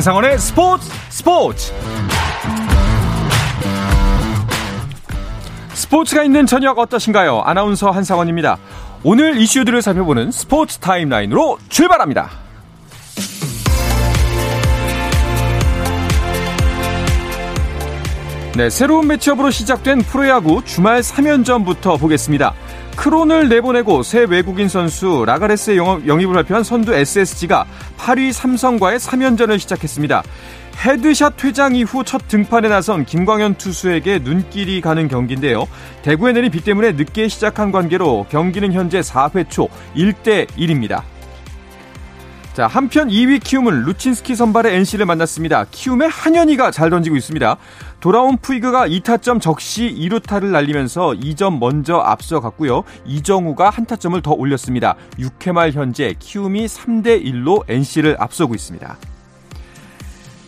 한상원의 스포츠 스포츠 스포츠가 있는 저녁 어떠신가요? 아나운서 한상원입니다. 오늘 이슈들을 살펴보는 스포츠 타임라인으로 출발합니다. 네, 새로운 매치업으로 시작된 프로야구 주말 3연전부터 보겠습니다. 크론을 내보내고 새 외국인 선수 라가레스의 영입을 발표한 선두 SSG가 8위 삼성과의 3연전을 시작했습니다. 헤드샷 퇴장 이후 첫 등판에 나선 김광현 투수에게 눈길이 가는 경기인데요. 대구에 내린 비 때문에 늦게 시작한 관계로 경기는 현재 4회 초 1대 1입니다. 자, 한편 2위 키움은 루친스키 선발의 NC를 만났습니다. 키움의 한현희가 잘 던지고 있습니다. 돌아온 푸이그가 2타점 적시 2루타를 날리면서 2점 먼저 앞서갔고요. 이정후가 한 타점을 더 올렸습니다. 6회 말 현재 키움이 3대 1로 NC를 앞서고 있습니다.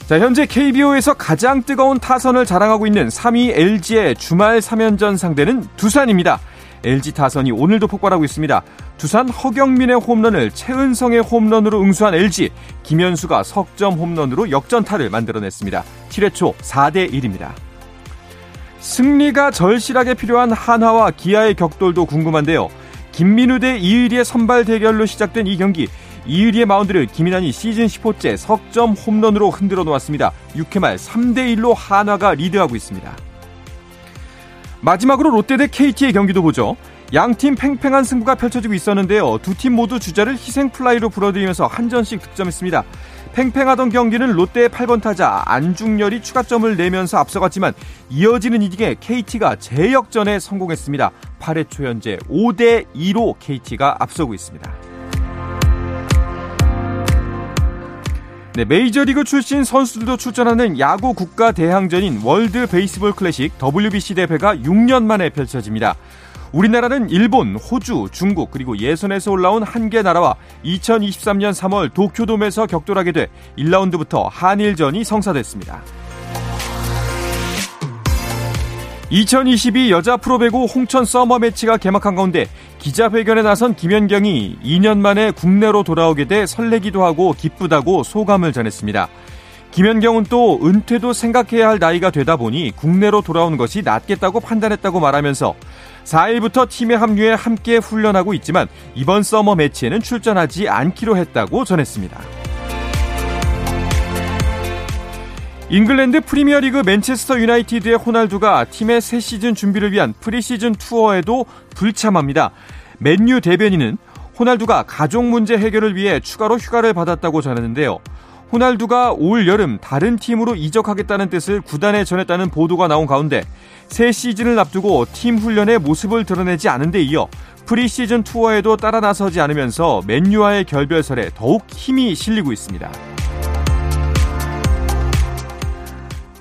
자, 현재 KBO에서 가장 뜨거운 타선을 자랑하고 있는 3위 LG의 주말 3연전 상대는 두산입니다. LG 타선이 오늘도 폭발하고 있습니다. 두산 허경민의 홈런을 최은성의 홈런으로 응수한 LG 김현수가 석점 홈런으로 역전타를 만들어냈습니다. 7회 초 4대 1입니다. 승리가 절실하게 필요한 한화와 기아의 격돌도 궁금한데요. 김민우 대 이의리의 선발 대결로 시작된 이 경기 이의리의 마운드를 김인환이 시즌 10호째 석점 홈런으로 흔들어 놓았습니다. 6회 말 3대 1로 한화가 리드하고 있습니다. 마지막으로 롯데 대 KT의 경기도 보죠. 양팀 팽팽한 승부가 펼쳐지고 있었는데요. 두 팀 모두 주자를 희생 플라이로 불러들이면서 한 점씩 득점했습니다. 팽팽하던 경기는 롯데의 8번 타자 안중열이 추가점을 내면서 앞서갔지만 이어지는 이닝에 KT가 재역전에 성공했습니다. 8회 초 현재 5대 2로 KT가 앞서고 있습니다. 네, 메이저리그 출신 선수들도 출전하는 야구 국가 대항전인 월드 베이스볼 클래식 WBC 대회가 6년 만에 펼쳐집니다. 우리나라는 일본, 호주, 중국 그리고 예선에서 올라온 한 개 나라와 2023년 3월 도쿄돔에서 격돌하게 돼 1라운드부터 한일전이 성사됐습니다. 2022 여자 프로배구 홍천 서머 매치가 개막한 가운데 기자회견에 나선 김연경이 2년 만에 국내로 돌아오게 돼 설레기도 하고 기쁘다고 소감을 전했습니다. 김연경은 또 은퇴도 생각해야 할 나이가 되다 보니 국내로 돌아오는 것이 낫겠다고 판단했다고 말하면서 4일부터 팀에 합류해 함께 훈련하고 있지만 이번 서머 매치에는 출전하지 않기로 했다고 전했습니다. 잉글랜드 프리미어리그 맨체스터 유나이티드의 호날두가 팀의 새 시즌 준비를 위한 프리시즌 투어에도 불참합니다. 맨유 대변인은 호날두가 가족 문제 해결을 위해 추가로 휴가를 받았다고 전했는데요. 호날두가 올 여름 다른 팀으로 이적하겠다는 뜻을 구단에 전했다는 보도가 나온 가운데 새 시즌을 앞두고 팀 훈련에 모습을 드러내지 않은 데 이어 프리시즌 투어에도 따라 나서지 않으면서 맨유와의 결별설에 더욱 힘이 실리고 있습니다.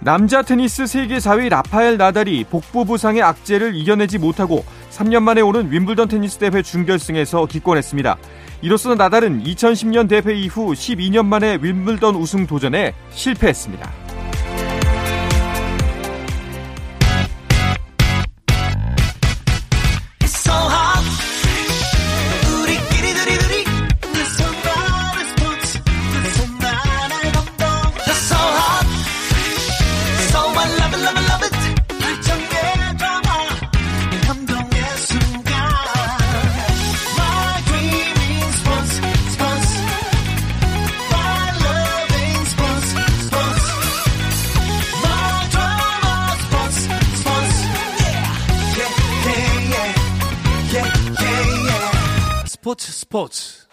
남자 테니스 세계 4위 라파엘 나달이 복부 부상의 악재를 이겨내지 못하고 3년 만에 오른 윈블던 테니스 대회 준결승에서 기권했습니다. 이로써 나달은 2010년 대회 이후 12년 만에 윈블던 우승 도전에 실패했습니다. 스포츠 스포츠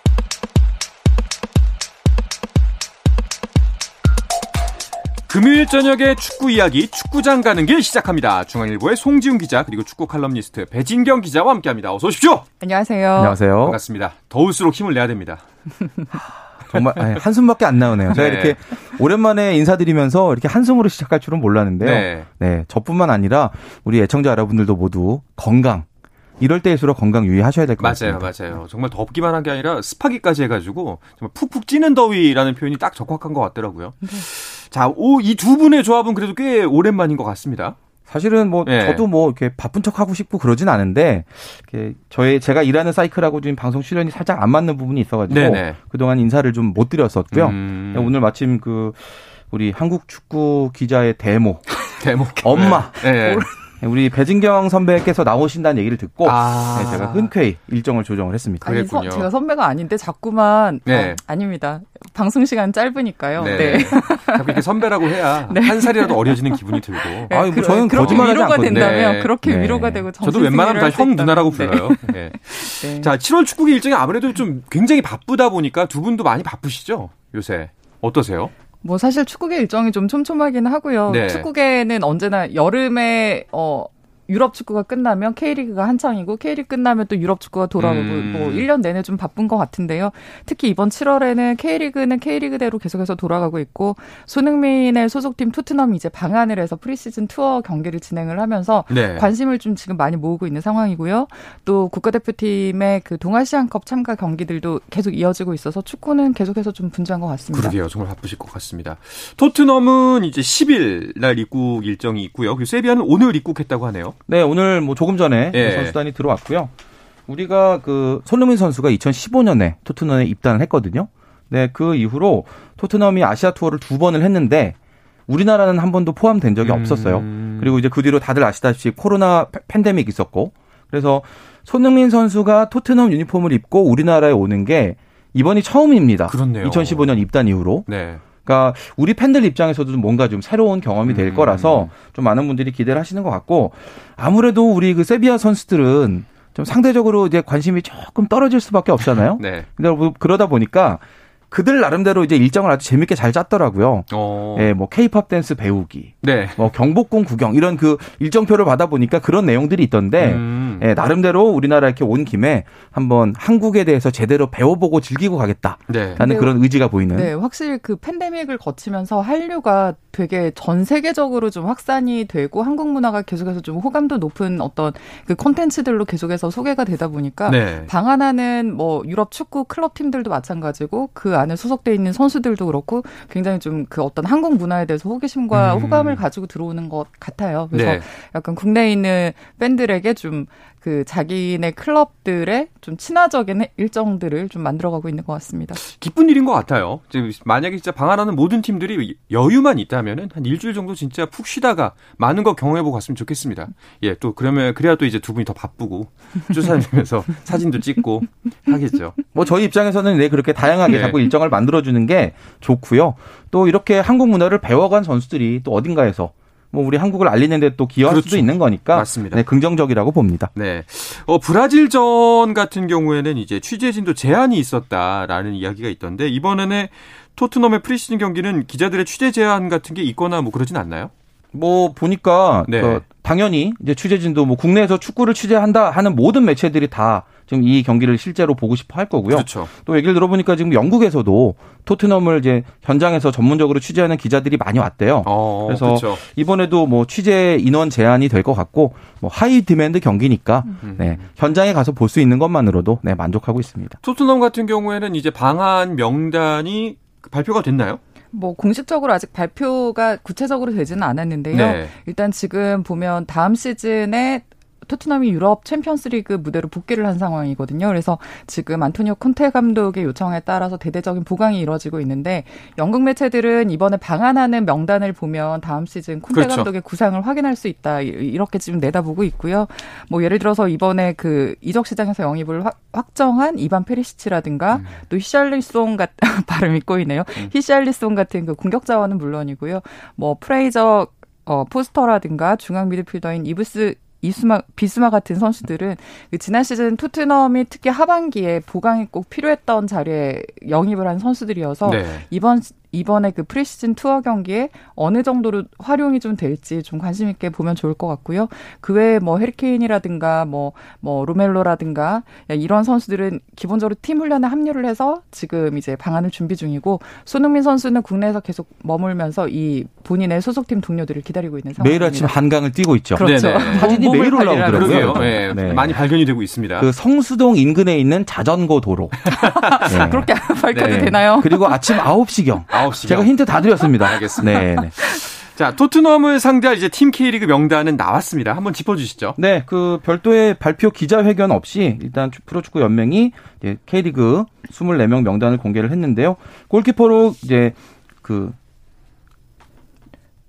금요일 저녁에 축구 이야기 축구장 가는 길 시작합니다. 중앙일보의 송지훈 기자 그리고 축구 칼럼니스트 배진경 기자와 함께합니다. 어서 오십시오. 안녕하세요. 안녕하세요. 반갑습니다. 더울수록 힘을 내야 됩니다. 정말 아니, 한숨밖에 안 나오네요. 제가 네. 이렇게 오랜만에 인사드리면서 이렇게 한숨으로 시작할 줄은 몰랐는데요. 네. 네, 저뿐만 아니라 우리 애청자 여러분들도 모두 건강 이럴 때일수록 건강 유의하셔야 될 것 같습니다. 맞아요, 맞아요. 정말 덥기만 한 게 아니라 습하기까지 해가지고 정말 푹푹 찌는 더위라는 표현이 딱 적확한 것 같더라고요. 네. 자, 이 두 분의 조합은 그래도 꽤 오랜만인 것 같습니다. 사실은 뭐 네. 저도 뭐 이렇게 바쁜 척 하고 싶고 그러진 않은데 이렇게 저의 제가 일하는 사이클하고 지금 방송 출연이 살짝 안 맞는 부분이 있어가지고 네네. 그동안 인사를 좀 못 드렸었고요. 음. 오늘 마침 그 우리 한국 축구 기자의 데모, 데모 엄마. 네. 네. 우리 배진경 선배께서 나오신다는 얘기를 듣고 아. 네, 제가 흔쾌히 일정을 조정을 했습니다. 아니, 서, 제가 선배가 아닌데 자꾸만 네. 어, 아닙니다. 방송 시간 짧으니까요. 네. 네. 자꾸 이렇게 선배라고 해야 네. 한 살이라도 어려지는 기분이 들고. 네, 아, 뭐 저는 거짓말하지 위로가 않거든요. 된다면 그렇게 위로가 되고 저도 웬만하면 다 형 누나라고 불러요. 네. 자, 7월 축구기 일정이 아무래도 좀 굉장히 바쁘다 보니까 두 분도 많이 바쁘시죠? 요새 어떠세요? 뭐 사실 축구계 일정이 좀 촘촘하긴 하고요. 네. 축구계는 언제나 여름에 어 유럽 축구가 끝나면 K리그가 한창이고 K리그 끝나면 또 유럽 축구가 돌아오고 음. 뭐 1년 내내 좀 바쁜 것 같은데요. 특히 이번 7월에는 K리그는 K리그대로 계속해서 돌아가고 있고 손흥민의 소속팀 토트넘이 이제 방한을 해서 프리시즌 투어 경기를 진행을 하면서 네. 관심을 좀 지금 많이 모으고 있는 상황이고요. 또 국가대표팀의 그 동아시안컵 참가 경기들도 계속 이어지고 있어서 축구는 계속해서 좀 분주한 것 같습니다. 그러게요. 정말 바쁘실 것 같습니다. 토트넘은 이제 10일 날 입국 일정이 있고요. 그리고 세비야는 오늘 입국했다고 하네요. 네, 오늘 뭐 조금 전에 예. 선수단이 들어왔고요. 우리가 그 손흥민 선수가 2015년에 토트넘에 입단을 했거든요. 네, 그 이후로 토트넘이 아시아 투어를 두 번을 했는데 우리나라는 한 번도 포함된 적이 음. 없었어요. 그리고 이제 그 뒤로 다들 아시다시피 코로나 팬데믹 있었고 그래서 손흥민 선수가 토트넘 유니폼을 입고 우리나라에 오는 게 이번이 처음입니다. 그렇네요. 2015년 입단 이후로. 네. 그러니까 우리 팬들 입장에서도 뭔가 좀 새로운 경험이 될 음. 거라서 좀 많은 분들이 기대를 하시는 것 같고 아무래도 우리 그 세비야 선수들은 좀 상대적으로 이제 관심이 조금 떨어질 수밖에 없잖아요. 네. 근데 뭐 그러다 보니까 그들 나름대로 이제 일정을 아주 재밌게 잘 짰더라고요. 어. 예, 뭐 케이팝 댄스 배우기, 네. 뭐 경복궁 구경 이런 그 일정표를 받아 보니까 그런 내용들이 있던데 음. 예, 나름대로 우리나라 이렇게 온 김에 한번 한국에 대해서 제대로 배워보고 즐기고 가겠다라는 네. 그런 의지가 보이는. 네, 확실히 그 팬데믹을 거치면서 한류가 되게 전 세계적으로 좀 확산이 되고 한국 문화가 계속해서 좀 호감도 높은 어떤 그 콘텐츠들로 계속해서 소개가 되다 보니까 네. 방한하는 뭐 유럽 축구 클럽 팀들도 마찬가지고 그 안에 소속돼 있는 선수들도 그렇고 굉장히 좀 그 어떤 한국 문화에 대해서 호기심과 음. 호감을 가지고 들어오는 것 같아요. 그래서 네. 약간 국내에 있는 팬들에게 좀 그 자기네 클럽들의 좀 친화적인 일정들을 좀 만들어가고 있는 것 같습니다. 기쁜 일인 것 같아요. 만약에 진짜 방한하는 모든 팀들이 여유만 있다면은 한 일주일 정도 진짜 푹 쉬다가 많은 거 경험해보고 갔으면 좋겠습니다. 예, 또 그러면 그래야 또 이제 두 분이 더 바쁘고 쫓아다니면서 사진도 찍고 하겠죠. 뭐 저희 입장에서는 네 그렇게 다양하게 네. 자꾸 일정을 만들어주는 게 좋고요. 또 이렇게 한국 문화를 배워간 선수들이 또 어딘가에서 뭐 우리 한국을 알리는데 또 기여할 그렇죠. 수도 있는 거니까 맞습니다. 네, 긍정적이라고 봅니다. 네. 어, 브라질전 같은 경우에는 이제 취재진도 제한이 있었다라는 이야기가 있던데 이번에는 토트넘의 프리시즌 경기는 기자들의 취재 제한 같은 게 있거나 뭐 그러진 않나요? 뭐 보니까 네. 그 당연히 이제 취재진도 뭐 국내에서 축구를 취재한다 하는 모든 매체들이 다 지금 이 경기를 실제로 보고 싶어 할 거고요. 그렇죠. 또 얘기를 들어보니까 지금 영국에서도 토트넘을 이제 현장에서 전문적으로 취재하는 기자들이 많이 왔대요. 어, 그래서 그렇죠. 이번에도 뭐 취재 인원 제한이 될 것 같고 뭐 high demand 경기니까 음. 네, 현장에 가서 볼 수 있는 것만으로도 네, 만족하고 있습니다. 토트넘 같은 경우에는 이제 방한 명단이 발표가 됐나요? 뭐 공식적으로 아직 발표가 구체적으로 되지는 않았는데요. 네. 일단 지금 보면 다음 시즌에 토트넘이 유럽 챔피언스리그 무대로 복귀를 한 상황이거든요. 그래서 지금 안토니오 콘테 감독의 요청에 따라서 대대적인 보강이 이루어지고 있는데 영국 매체들은 이번에 방한하는 명단을 보면 다음 시즌 콘테 그렇죠. 감독의 구상을 확인할 수 있다 이렇게 지금 내다보고 있고요. 뭐 예를 들어서 이번에 그 이적 시장에서 영입을 확 정한 이반 페리시치라든가 음. 또 히샬리송 같은 발음이 꼬이네요. 음. 히샬리송 같은 그 공격 자원은 물론이고요. 뭐 프레이저 어, 포스터라든가 중앙 미드필더인 이브스 이스마 비스마 같은 선수들은 그 지난 시즌 토트넘이 특히 하반기에 보강이 꼭 필요했던 자리에 영입을 한 선수들이어서 네. 이번 이번에 그 프리시즌 투어 경기에 어느 정도로 활용이 좀 될지 좀 관심 있게 보면 좋을 것 같고요. 그 외에 뭐 헤리케인이라든가 뭐, 뭐 로멜로라든가 이런 선수들은 기본적으로 팀 훈련에 합류를 해서 지금 이제 방안을 준비 중이고 손흥민 선수는 국내에서 계속 머물면서 이 본인의 소속팀 동료들을 기다리고 있는 상황입니다. 매일 아침 한강을 뛰고 있죠. 그렇죠. 사진이 매일 올라오더라고요. 네. 네. 많이 발견이 되고 있습니다. 그 성수동 인근에 있는 자전거 도로. 네. 그렇게 밝혀도 네. 되나요? 그리고 아침 9시경. 9시. 제가 힌트 다 드렸습니다. 알겠습니다. 네. 네. 자, 토트넘을 상대할 이제 팀 K리그 명단은 나왔습니다. 한번 짚어주시죠. 네, 그 별도의 발표 기자회견 없이 일단 프로축구 연맹이 이제 K리그 24명 명단을 공개를 했는데요. 골키퍼로 이제 그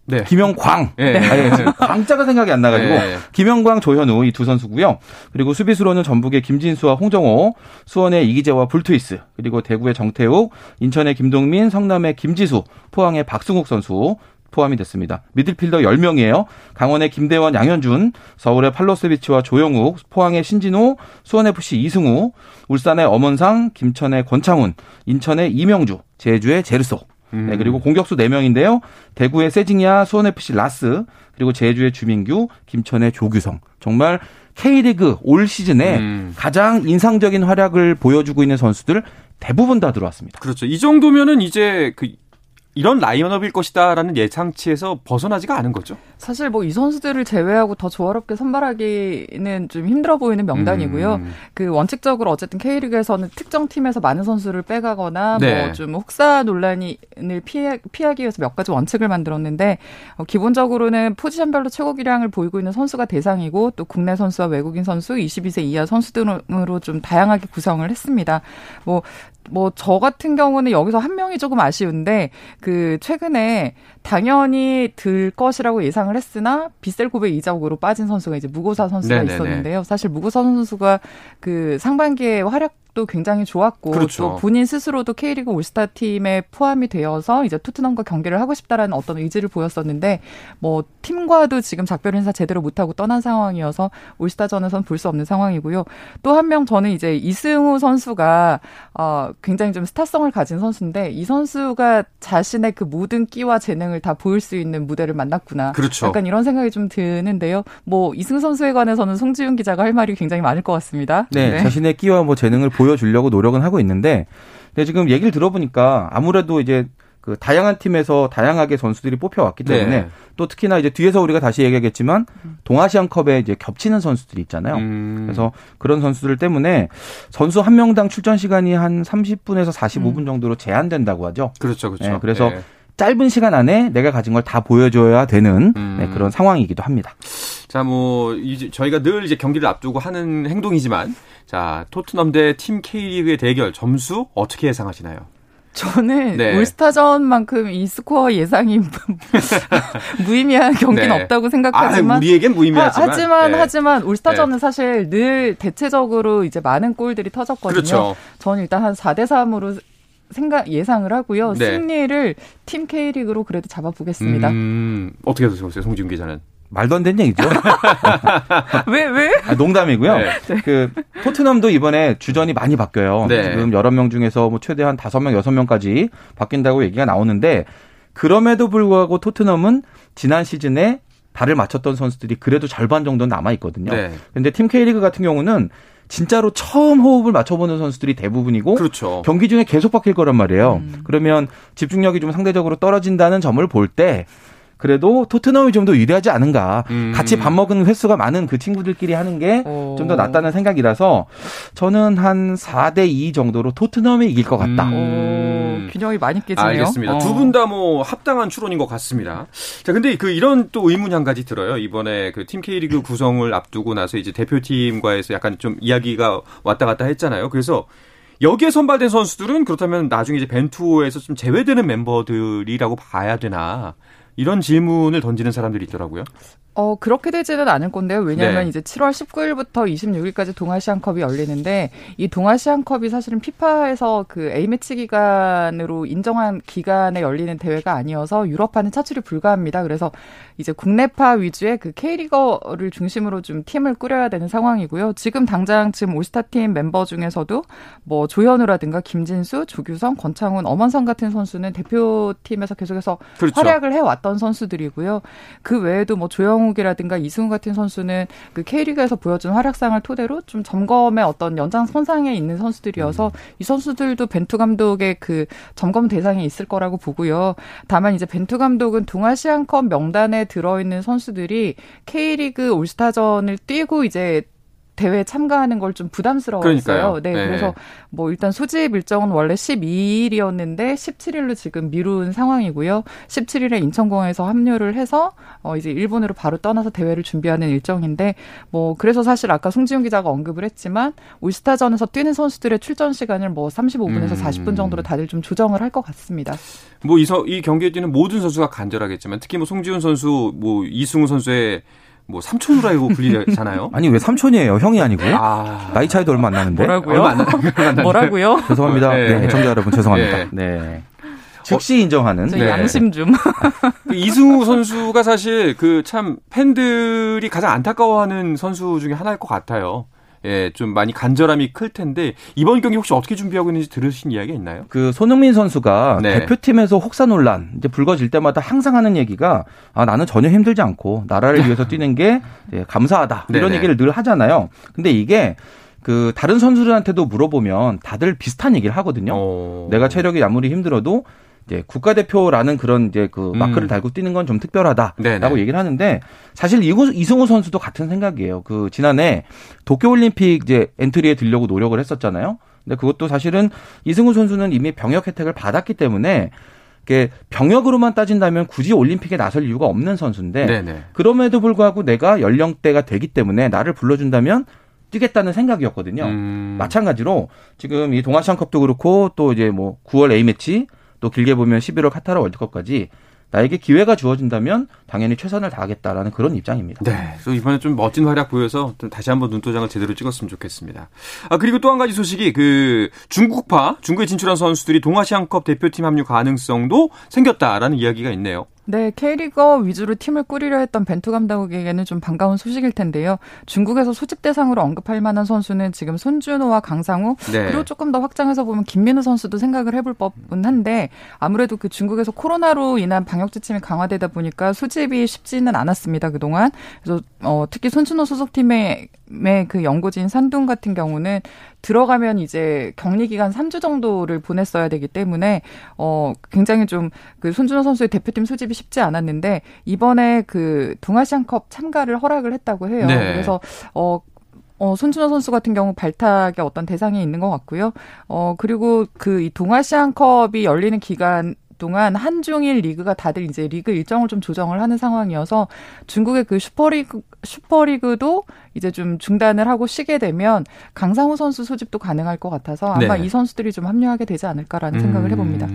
네. 김영광. 네. 아니, 광자가 생각이 안 나가지고 네. 김영광, 조현우 이 두 선수고요. 그리고 수비수로는 전북의 김진수와 홍정호, 수원의 이기재와 불투이스, 그리고 대구의 정태욱, 인천의 김동민, 성남의 김지수, 포항의 박승욱 선수 포함이 됐습니다. 미들필더 10명이에요. 강원의 김대원, 양현준, 서울의 팔로스비치와 조영욱, 포항의 신진호, 수원FC 이승우, 울산의 엄원상, 김천의 권창훈, 인천의 이명주, 제주의 제르소. 음. 네, 그리고 공격수 4명인데요. 대구의 세징야, 수원FC 라스, 그리고 제주의 주민규, 김천의 조규성. 정말 K리그 올 시즌에 음. 가장 인상적인 활약을 보여주고 있는 선수들 대부분 다 들어왔습니다. 그렇죠. 이 정도면은 이제 그 이런 라인업일 것이다라는 예상치에서 벗어나지가 않은 거죠. 사실 뭐 이 선수들을 제외하고 더 조화롭게 선발하기는 좀 힘들어 보이는 명단이고요. 음. 그 원칙적으로 어쨌든 K리그에서는 특정 팀에서 많은 선수를 빼가거나 네. 뭐좀 혹사 논란을 피해, 피하기 위해서 몇 가지 원칙을 만들었는데 어, 기본적으로는 포지션별로 최고 기량을 보이고 있는 선수가 대상이고 또 국내 선수와 외국인 선수, 22세 이하 선수 등으로 좀 다양하게 구성을 했습니다. 뭐 뭐 저 같은 경우는 여기서 한 명이 조금 아쉬운데 그 최근에 당연히 들 것이라고 예상을 했으나 고백 이적으로 빠진 선수가 이제 무고사 선수가 네네네. 있었는데요. 사실 무고사 선수가 그 상반기에 활약 도 굉장히 좋았고 그렇죠. 또 본인 스스로도 K리그 올스타 팀에 포함이 되어서 이제 토트넘과 경기를 하고 싶다라는 어떤 의지를 보였었는데 뭐 팀과도 지금 작별 인사 제대로 못 하고 떠난 상황이어서 올스타전에선 볼 수 없는 상황이고요. 또 한 명 저는 이제 이승우 선수가 어 굉장히 좀 스타성을 가진 선수인데 이 선수가 자신의 그 모든 끼와 재능을 다 보일 수 있는 무대를 만났구나. 그렇죠. 약간 이런 생각이 좀 드는데요. 뭐 이승우 선수에 관해서는 송지훈 기자가 할 말이 굉장히 많을 것 같습니다. 네, 네. 자신의 끼와 뭐 재능을 보여 주려고 노력은 하고 있는데 근데 지금 얘기를 들어보니까 아무래도 이제 그 다양한 팀에서 다양하게 선수들이 뽑혀왔기 때문에 네. 또 특히나 이제 뒤에서 우리가 다시 얘기하겠지만 동아시안컵에 이제 겹치는 선수들이 있잖아요. 음. 그래서 그런 선수들 때문에 선수 한 명당 출전 시간이 한 30분에서 45분 음. 정도로 제한된다고 하죠. 그렇죠, 그렇죠. 네, 그래서 네. 짧은 시간 안에 내가 가진 걸 다 보여줘야 되는 음. 네, 그런 상황이기도 합니다. 자, 뭐 이제 저희가 늘 이제 경기를 앞두고 하는 행동이지만 자, 토트넘 대 팀 K리그의 대결 점수 어떻게 예상하시나요? 저는 네. 올스타전만큼 이 스코어 예상이 무의미한 경기는 네. 없다고 생각하지만 아, 우리에겐 무의미하지만 하, 지만 네. 하지만 올스타전은 네. 사실 늘 대체적으로 이제 많은 골들이 터졌거든요. 그렇죠. 저는 일단 한 4대 3으로 생각 예상을 하고요. 네. 승리를 팀 K리그로 그래도 잡아보겠습니다. 음, 어떻게 보세요, 송지훈 기자는? 말도 안 되는 얘기죠. 왜, 왜? 아, 농담이고요. 네. 그, 토트넘도 이번에 주전이 많이 바뀌어요. 네. 지금 여러 명 중에서 뭐 최대한 다섯 명 여섯 명까지 바뀐다고 얘기가 나오는데, 그럼에도 불구하고 토트넘은 지난 시즌에 발을 맞췄던 선수들이 그래도 절반 정도는 남아 있거든요. 네. 근데 팀 K리그 같은 경우는 진짜로 처음 호흡을 맞춰보는 선수들이 대부분이고 그렇죠. 경기 중에 계속 바뀔 거란 말이에요. 음. 그러면 집중력이 좀 상대적으로 떨어진다는 점을 볼 때 그래도 토트넘이 좀 더 유리하지 않은가. 음. 같이 밥 먹은 횟수가 많은 그 친구들끼리 하는 게 좀 더 낫다는 생각이라서 저는 한 4대 2 정도로 토트넘이 이길 것 같다. 음. 오, 균형이 많이 깨지네요. 알겠습니다. 어. 두분 다 뭐 합당한 추론인 것 같습니다. 자, 근데 그 이런 또 의문이 한 가지 들어요. 이번에 그 팀 K리그 구성을 앞두고 나서 이제 대표팀과에서 약간 좀 이야기가 왔다 갔다 했잖아요. 그래서 여기에 선발된 선수들은 그렇다면 나중에 이제 벤투에서 좀 제외되는 멤버들이라고 봐야 되나? 이런 질문을 던지는 사람들이 있더라고요. 어, 그렇게 되지는 않을 건데요. 왜냐하면 네. 이제 7월 19일부터 26일까지 동아시안컵이 열리는데 이 동아시안컵이 사실은 피파에서 그 A매치 기간으로 인정한 기간에 열리는 대회가 아니어서 유럽파는 차출이 불가합니다. 그래서 이제 국내파 위주의 그 K리거를 중심으로 좀 팀을 꾸려야 되는 상황이고요. 지금 당장 지금 올스타 팀 멤버 중에서도 뭐 조현우라든가 김진수, 조규성, 권창훈, 엄원성 같은 선수는 대표팀에서 계속해서 그렇죠. 활약을 해왔던 선수들이고요. 그 외에도 뭐 조영우 이성욱이라든가 이승우 같은 선수는 그 K리그에서 보여준 활약상을 토대로 좀 점검의 어떤 연장 선상에 있는 선수들이어서 음. 이 선수들도 벤투 감독의 그 점검 대상에 있을 거라고 보고요. 다만 이제 벤투 감독은 동아시안컵 명단에 들어있는 선수들이 K리그 올스타전을 뛰고 이제 대회에 참가하는 걸 좀 부담스러웠어요. 네, 네, 그래서 뭐 일단 소집 일정은 원래 12일이었는데 17일로 지금 미룬 상황이고요. 17일에 인천공항에서 합류를 해서 어 이제 일본으로 바로 떠나서 대회를 준비하는 일정인데 뭐 그래서 사실 아까 송지훈 기자가 언급을 했지만 올스타전에서 뛰는 선수들의 출전 시간을 뭐 35분에서 음. 40분 정도로 다들 좀 조정을 할 것 같습니다. 뭐이 이 경기에 뛰는 모든 선수가 간절하겠지만 특히 뭐 송지훈 선수, 뭐 이승우 선수의 뭐 삼촌으로 알고 불리잖아요. 아니 왜 삼촌이에요? 형이 아니고 아... 나이 차이도 얼마 안 나는데. 뭐라고요? 얼마 안 나, 뭐라고요? 죄송합니다. 네, 네, 청자 여러분 죄송합니다. 네. 네. 즉시 인정하는 네. 양심 좀. 그 이승우 선수가 사실 그 참 팬들이 가장 안타까워하는 선수 중에 하나일 것 같아요. 예, 좀 많이 간절함이 클 텐데 이번 경기 혹시 어떻게 준비하고 있는지 들으신 이야기 있나요? 그 손흥민 선수가 네. 대표팀에서 혹사 논란 이제 불거질 때마다 항상 하는 얘기가 아 나는 전혀 힘들지 않고 나라를 위해서 뛰는 게 예, 감사하다 이런 얘기를 늘 하잖아요. 근데 이게 그 다른 선수들한테도 물어보면 다들 비슷한 얘기를 하거든요. 오. 내가 체력이 아무리 힘들어도 이제 국가대표라는 그런 이제 그 음. 마크를 달고 뛰는 건 좀 특별하다라고 네네. 얘기를 하는데 사실 이승우 선수도 같은 생각이에요. 그 지난해 도쿄올림픽 이제 엔트리에 들려고 노력을 했었잖아요. 근데 그것도 사실은 이승우 선수는 이미 병역 혜택을 받았기 때문에 병역으로만 따진다면 굳이 올림픽에 나설 이유가 없는 선수인데 네네. 그럼에도 불구하고 내가 연령대가 되기 때문에 나를 불러준다면 뛰겠다는 생각이었거든요. 음. 마찬가지로 지금 이 동아시안컵도 그렇고 또 이제 뭐 9월 A 매치 또 길게 보면 11월 카타르 월드컵까지 나에게 기회가 주어진다면 당연히 최선을 다하겠다라는 그런 입장입니다. 네. 그래서 이번에 좀 멋진 활약 보여서 좀 다시 한번 눈도장을 제대로 찍었으면 좋겠습니다. 아, 그리고 또 한 가지 소식이 그 중국파, 중국에 진출한 선수들이 동아시안컵 대표팀 합류 가능성도 생겼다라는 이야기가 있네요. 네, K리거 위주로 팀을 꾸리려 했던 벤투 감독에게는 좀 반가운 소식일 텐데요. 중국에서 소집 대상으로 언급할 만한 선수는 지금 손준호와 강상우 네. 그리고 조금 더 확장해서 보면 김민우 선수도 생각을 해볼 법은 한데 아무래도 그 중국에서 코로나로 인한 방역 지침이 강화되다 보니까 소집이 쉽지는 않았습니다 그동안. 그래서 어, 특히 손준호 소속팀의 그 연고지인 산둥 같은 경우는 들어가면 이제 격리 기간 3주 정도를 보냈어야 되기 때문에 어 굉장히 좀 그 손준호 선수의 대표팀 소집이 쉽지 않았는데 이번에 그 동아시안컵 참가를 허락을 했다고 해요. 네. 그래서 어 어, 손준호 선수 같은 경우 발탁의 어떤 대상이 있는 것 같고요. 어, 그리고 그 이 동아시안컵이 열리는 기간 동안 한중일 리그가 다들 이제 리그 일정을 좀 조정을 하는 상황이어서 중국의 그 슈퍼리그 슈퍼리그도 이제 좀 중단을 하고 쉬게 되면 강상우 선수 소집도 가능할 것 같아서 아마 네. 이 선수들이 좀 합류하게 되지 않을까라는 음. 생각을 해봅니다.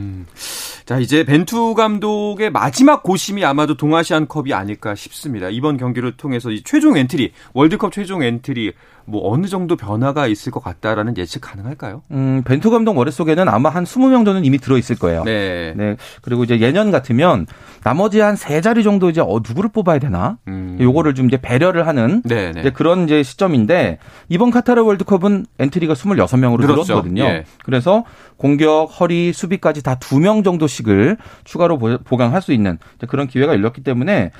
자 이제 벤투 감독의 마지막 고심이 아마도 동아시안컵이 아닐까 싶습니다. 이번 경기를 통해서 이 최종 엔트리 월드컵 최종 엔트리 뭐 어느 정도 변화가 있을 것 같다라는 예측 가능할까요? 음, 벤투 감독 머릿속에는 아마 한 20명 정도는 이미 들어 있을 거예요. 네. 네. 그리고 이제 예년 같으면 나머지 한 세 자리 정도 이제 어 누구를 뽑아야 되나? 음. 요거를 좀 이제 배려를 하는 네, 네. 이제 그런 이제 시점인데 이번 카타르 월드컵은 엔트리가 26명으로 늘었죠. 늘었거든요. 예. 그래서 공격, 허리, 수비까지 다 두 명 정도씩을 추가로 보강할 수 있는 그런 기회가 열렸기 때문에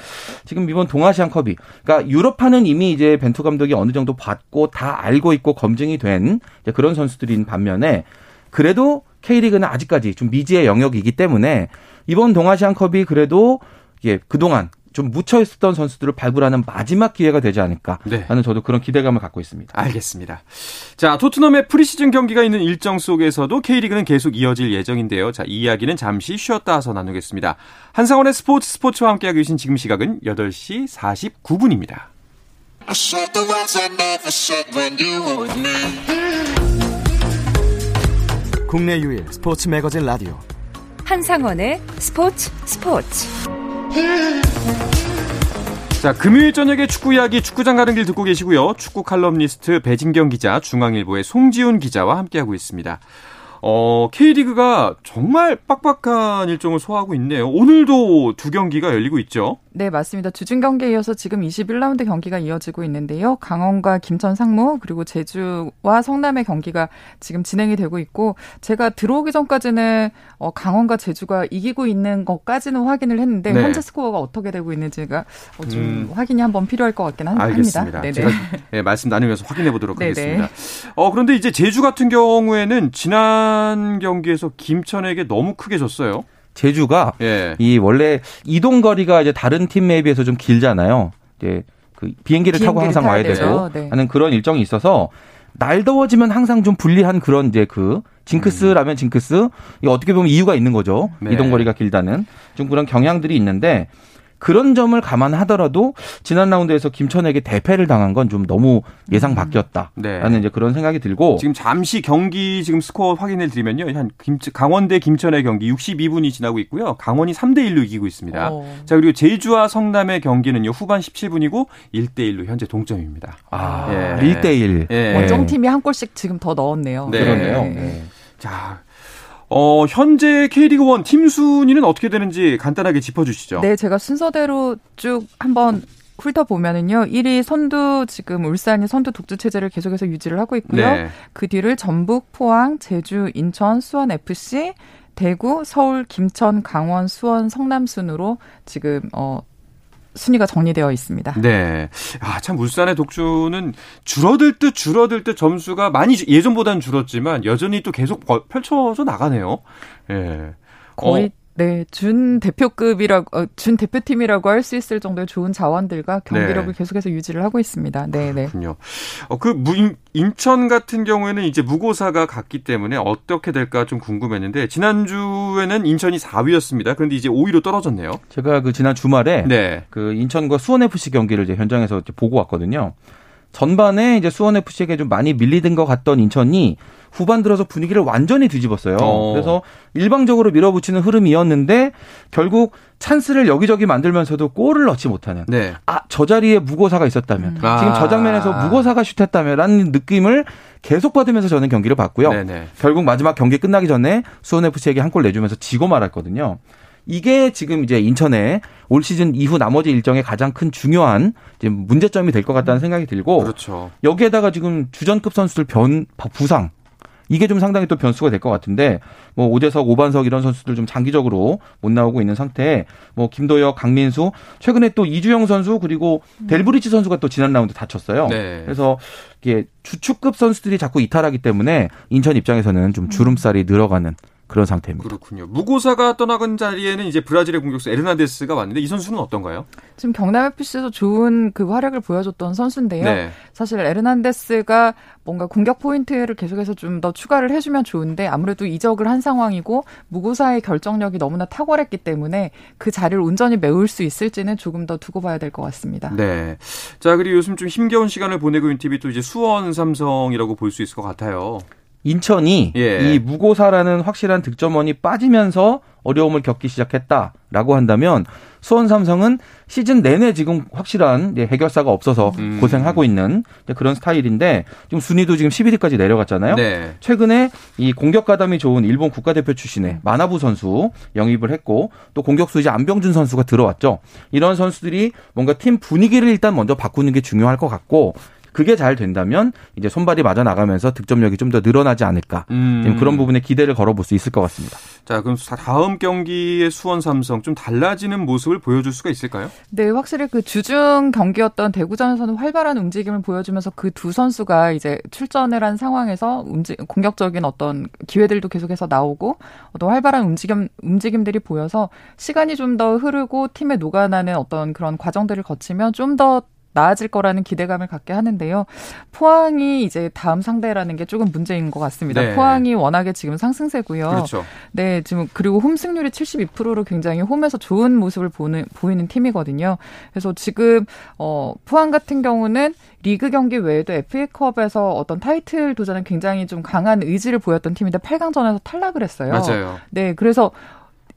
지금 이번 동아시안컵이 그러니까 유럽파는 이미 이제 벤투 감독이 어느 정도 받고 다 알고 있고 검증이 된 그런 선수들인 반면에 그래도 K리그는 아직까지 좀 미지의 영역이기 때문에 이번 동아시안컵이 그래도 예, 그동안 좀 묻혀 있었던 선수들을 발굴하는 마지막 기회가 되지 않을까 네. 하는 저도 그런 기대감을 갖고 있습니다. 알겠습니다. 자, 토트넘의 프리시즌 경기가 있는 일정 속에서도 K리그는 계속 이어질 예정인데요. 자, 이 이야기는 잠시 쉬었다 와서 나누겠습니다. 한상원의 스포츠 스포츠와 함께하고 계신 지금 시각은 8시 49분입니다. 국내 유일 스포츠 매거진 라디오 한상원의 스포츠 스포츠 자, 금요일 저녁에 축구 이야기 축구장 가는 길 듣고 계시고요. 축구 칼럼니스트 배진경 기자, 중앙일보의 송지훈 기자와 함께하고 있습니다. 어, K리그가 정말 빡빡한 일정을 소화하고 있네요. 오늘도 두 경기가 열리고 있죠. 네, 맞습니다. 주중 경기에 이어서 지금 21라운드 경기가 이어지고 있는데요. 강원과 김천 상무 그리고 제주와 성남의 경기가 지금 진행이 되고 있고 제가 들어오기 전까지는 어, 강원과 제주가 이기고 있는 것까지는 확인을 했는데 네. 현재 스코어가 어떻게 되고 있는지가 어, 좀 음. 확인이 한번 필요할 것 같긴 합니다. 알겠습니다. 네네. 제가 네, 말씀 나누면서 확인해 보도록 하겠습니다. 어, 그런데 이제 제주 같은 경우에는 지난 경기에서 김천에게 너무 크게 졌어요. 제주가 예. 이 원래 이동 거리가 이제 다른 팀에 비해서 좀 길잖아요. 이제 그 비행기를, 비행기를 타고 항상 와야 되죠. 되고 네. 하는 그런 일정이 있어서 날 더워지면 항상 좀 불리한 그런 이제 그 징크스라면 징크스 이 어떻게 보면 이유가 있는 거죠. 네. 이동 거리가 길다는 좀 그런 경향들이 있는데 그런 점을 감안하더라도 지난 라운드에서 김천에게 대패를 당한 건 좀 너무 예상 음. 바뀌었다라는 네. 이제 그런 생각이 들고 지금 잠시 경기 지금 스코어 확인을 드리면요. 한 김, 강원대 김천의 경기 62분이 지나고 있고요. 강원이 3대 1로 이기고 있습니다. 오. 어. 자, 그리고 제주와 성남의 경기는요. 후반 17분이고 1대 1로 현재 동점입니다. 아, 예. 1대 1. 예. 원정 팀이 한 골씩 지금 더 넣었네요. 네. 그러네요. 네. 자, 어, 현재 K리그 1팀 순위는 어떻게 되는지 간단하게 짚어주시죠. 네, 제가 순서대로 쭉 한번 훑어보면은요, 1위 선두 지금 울산이 선두 독주 체제를 계속해서 유지를 하고 있고요. 네. 그 뒤를 전북, 포항, 제주, 인천, 수원 FC, 대구, 서울, 김천, 강원, 수원, 성남 순으로 지금 어 순위가 정리되어 있습니다. 네. 아, 참 울산의 독주는 줄어들 듯 줄어들 듯 점수가 많이 예전보다는 줄었지만 여전히 또 계속 펼쳐져 나가네요. 예. 네. 거의 어. 네, 준 대표급이라고 어, 준 대표팀이라고 할 수 있을 정도의 좋은 자원들과 경기력을 네. 계속해서 유지를 하고 있습니다. 네, 네. 그렇군요. 어, 그 무, 인천 같은 경우에는 이제 무고사가 갔기 때문에 어떻게 될까 좀 궁금했는데 지난주에는 인천이 4위였습니다. 그런데 이제 5위로 떨어졌네요. 제가 그 지난 주말에 네. 그 인천과 수원 FC 경기를 이제 현장에서 이제 보고 왔거든요. 전반에 이제 수원 FC에게 좀 많이 밀리던 것 같던 인천이 후반 들어서 분위기를 완전히 뒤집었어요. 어. 그래서 일방적으로 밀어붙이는 흐름이었는데 결국 찬스를 여기저기 만들면서도 골을 넣지 못하는. 네. 아, 저 자리에 무고사가 있었다면. 음. 아. 지금 저 장면에서 무고사가 슛했다면 라는 느낌을 계속 받으면서 저는 경기를 봤고요. 네네. 결국 마지막 경기 끝나기 전에 수원 FC에게 한 골 내주면서 지고 말았거든요. 이게 지금 이제 인천의 올 시즌 이후 나머지 일정의 가장 큰 중요한 이제 문제점이 될 것 같다는 생각이 들고 그렇죠. 여기에다가 지금 주전급 선수들 변 부상 이게 좀 상당히 또 변수가 될 것 같은데 뭐 오재석, 오반석 이런 선수들 좀 장기적으로 못 나오고 있는 상태에 뭐 김도혁, 강민수 최근에 또 이주영 선수 그리고 델브리치 선수가 또 지난 라운드 다쳤어요. 네. 그래서 이게 주축급 선수들이 자꾸 이탈하기 때문에 인천 입장에서는 좀 주름살이 늘어가는 그런 상태입니다. 그렇군요. 무고사가 떠나간 자리에는 이제 브라질의 공격수 에르나데스가 왔는데 이 선수는 어떤가요? 지금 경남 FC에서 좋은 그 활약을 보여줬던 선수인데요. 네. 사실 에르난데스가 뭔가 공격 포인트를 계속해서 좀 더 추가를 해주면 좋은데 아무래도 이적을 한 상황이고 무고사의 결정력이 너무나 탁월했기 때문에 그 자리를 온전히 메울 수 있을지는 조금 더 두고 봐야 될 것 같습니다. 네. 자 그리고 요즘 좀 힘겨운 시간을 보내고 있는 팀이 또 이제 수원 삼성이라고 볼 수 있을 것 같아요. 인천이 예. 이 무고사라는 확실한 득점원이 빠지면서 어려움을 겪기 시작했다라고 한다면 수원 삼성은 시즌 내내 지금 확실한 해결사가 없어서 음. 고생하고 있는 그런 스타일인데 지금 순위도 지금 11위까지 내려갔잖아요. 네. 최근에 이 공격 가담이 좋은 일본 국가대표 출신의 마나부 선수 영입을 했고 또 공격수 이제 안병준 선수가 들어왔죠. 이런 선수들이 뭔가 팀 분위기를 일단 먼저 바꾸는 게 중요할 것 같고 그게 잘 된다면 이제 손발이 맞아 나가면서 득점력이 좀 더 늘어나지 않을까 음. 그런 부분에 기대를 걸어볼 수 있을 것 같습니다. 자 그럼 다음 경기의 수원 삼성 좀 달라지는 모습을 보여줄 수가 있을까요? 네 확실히 그 주중 경기였던 대구전에서는 활발한 움직임을 보여주면서 그 두 선수가 이제 출전을 한 상황에서 움직 공격적인 어떤 기회들도 계속해서 나오고 또 활발한 움직임 움직임들이 보여서 시간이 좀 더 흐르고 팀에 녹아나는 어떤 그런 과정들을 거치면 좀더 나아질 거라는 기대감을 갖게 하는데요. 포항이 이제 다음 상대라는 게 조금 문제인 것 같습니다. 네. 포항이 워낙에 지금 상승세고요. 그렇죠. 네, 지금 그리고 홈 승률이 72%로 굉장히 홈에서 좋은 모습을 보는 보이는 팀이거든요. 그래서 지금 어 포항 같은 경우는 리그 경기 외에도 FA컵에서 어떤 타이틀 도전에 굉장히 좀 강한 의지를 보였던 팀인데 8강전에서 탈락을 했어요. 맞아요. 네, 그래서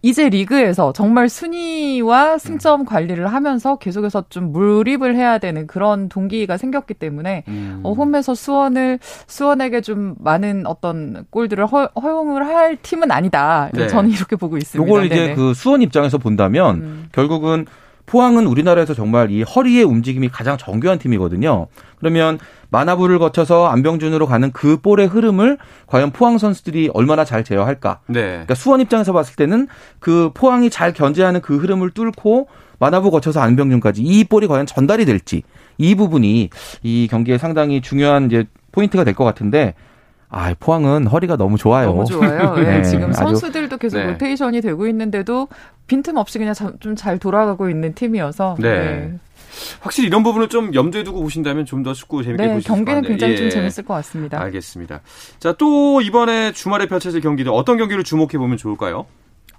이제 리그에서 정말 순위와 승점 관리를 하면서 계속해서 좀 몰입을 해야 되는 그런 동기가 생겼기 때문에 음. 어, 홈에서 수원을 수원에게 좀 많은 어떤 골들을 허, 용을 할 팀은 아니다. 네. 저는 이렇게 보고 있습니다. 이걸 이제 네네. 그 수원 입장에서 본다면 음. 결국은 포항은 우리나라에서 정말 이 허리의 움직임이 가장 정교한 팀이거든요. 그러면 마나부를 거쳐서 안병준으로 가는 그 볼의 흐름을 과연 포항 선수들이 얼마나 잘 제어할까? 네. 그러니까 수원 입장에서 봤을 때는 그 포항이 잘 견제하는 그 흐름을 뚫고 마나부 거쳐서 안병준까지 이 볼이 과연 전달이 될지 이 부분이 이 경기에 상당히 중요한 이제 포인트가 될 것 같은데 아, 포항은 허리가 너무 좋아요. 너무 좋아요. 네, 네, 지금 선수들도 계속 네. 로테이션이 되고 있는데도 빈틈없이 그냥 좀 잘 돌아가고 있는 팀이어서. 네. 네. 확실히 이런 부분을 좀 염두에 두고 보신다면 좀 더 축구 재밌게 네, 보실 수 있을 경기는 굉장히 예. 좀 재밌을 것 같습니다. 알겠습니다. 자, 또 이번에 주말에 펼쳐질 경기들 어떤 경기를 주목해 보면 좋을까요?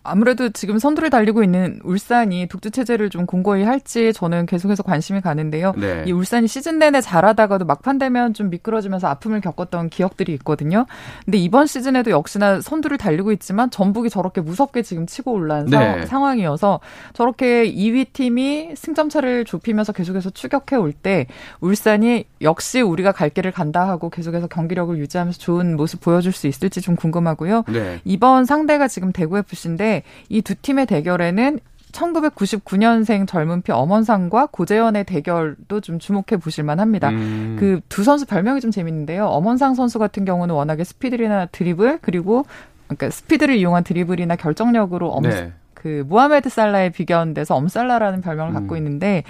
아무래도 지금 선두를 달리고 있는 울산이 독주 체제를 좀 공고히 할지 저는 계속해서 관심이 가는데요. 네. 이 울산이 시즌 내내 잘하다가도 막판 되면 좀 미끄러지면서 아픔을 겪었던 기억들이 있거든요. 근데 이번 시즌에도 역시나 선두를 달리고 있지만 전북이 저렇게 무섭게 지금 치고 올라온 네. 상황이어서 저렇게 2위 팀이 승점차를 좁히면서 계속해서 추격해 올 때 울산이 역시 우리가 갈 길을 간다 하고 계속해서 경기력을 유지하면서 좋은 모습 보여줄 수 있을지 좀 궁금하고요. 네. 이번 상대가 지금 대구 FC인데 이 두 팀의 대결에는 1999년생 젊은 피 엄원상과 고재현의 대결도 좀 주목해 보실 만합니다. 음. 그두 선수 별명이 좀 재밌는데요. 엄원상 선수 같은 경우는 워낙에 스피드나 드리블 그리고 그러니까 스피드를 이용한 드리블이나 결정력으로 엄, 네. 그 무하메드 살라에 비견돼서 엄살라라는 별명을 갖고 음. 있는데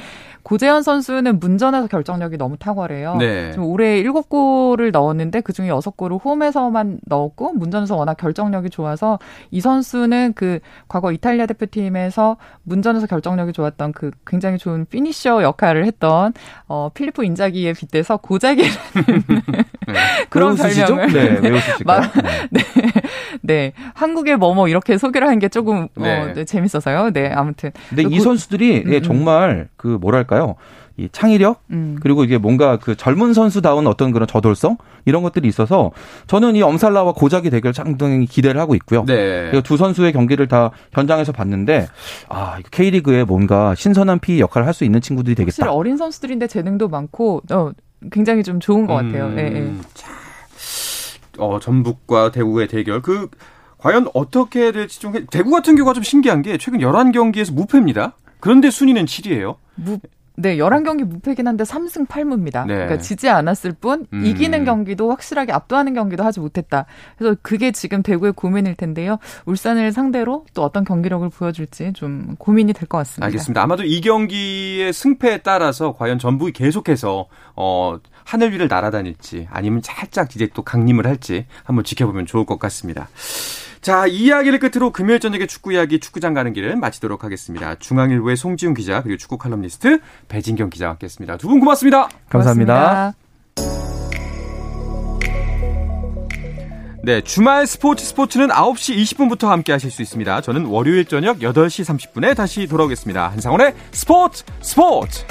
고재현 선수는 문전에서 결정력이 너무 탁월해요. 네. 지금 올해 7골을 넣었는데 그중에 6골을 홈에서만 넣었고 문전에서 워낙 결정력이 좋아서 이 선수는 그 과거 이탈리아 대표팀에서 문전에서 결정력이 좋았던 그 굉장히 좋은 피니셔 역할을 했던 어 필리포 인자기에 빗대서 고자기라는 네. 그런 별명을 네, 외우시실까요? 네. 네. 한국의 뭐뭐 이렇게 소개를 한 게 조금 네. 어, 네, 재밌어서요. 네, 아무튼. 근데 이 고, 선수들이 음, 예, 음. 정말 그 뭐랄까요? 이 창의력 음. 그리고 이게 뭔가 그 젊은 선수다운 어떤 그런 저돌성 이런 것들이 있어서 저는 이 엄살라와 고작이 대결 상당히 기대를 하고 있고요. 네. 그리고 두 선수의 경기를 다 현장에서 봤는데 아 K리그에 뭔가 신선한 피 역할을 할 수 있는 친구들이 되겠다. 사실 어린 선수들인데 재능도 많고 어, 굉장히 좀 좋은 것 같아요. 음, 네, 네. 자, 어, 전북과 대구의 대결 그 과연 어떻게 될지 좀 대구 같은 경우가 좀 신기한 게 최근 11경기에서 무패입니다. 그런데 순위는 7위예요. 무, 네, 11경기 무패긴 한데 3승 8무입니다. 네. 그러니까 지지 않았을 뿐 음. 이기는 경기도 확실하게 압도하는 경기도 하지 못했다. 그래서 그게 지금 대구의 고민일 텐데요. 울산을 상대로 또 어떤 경기력을 보여줄지 좀 고민이 될 것 같습니다. 알겠습니다. 아마도 이 경기의 승패에 따라서 과연 전북이 계속해서 어 하늘 위를 날아다닐지 아니면 살짝 이제 또 강림을 할지 한번 지켜보면 좋을 것 같습니다. 자, 이 이야기를 끝으로 금요일 저녁에 축구 이야기 축구장 가는 길을 마치도록 하겠습니다. 중앙일보의 송지훈 기자 그리고 축구 칼럼니스트 배진경 기자와 함께했습니다. 두 분 고맙습니다. 감사합니다. 고맙습니다. 네, 주말 스포츠 스포츠는 9시 20분부터 함께 하실 수 있습니다. 저는 월요일 저녁 8시 30분에 다시 돌아오겠습니다. 한상원의 스포츠 스포츠!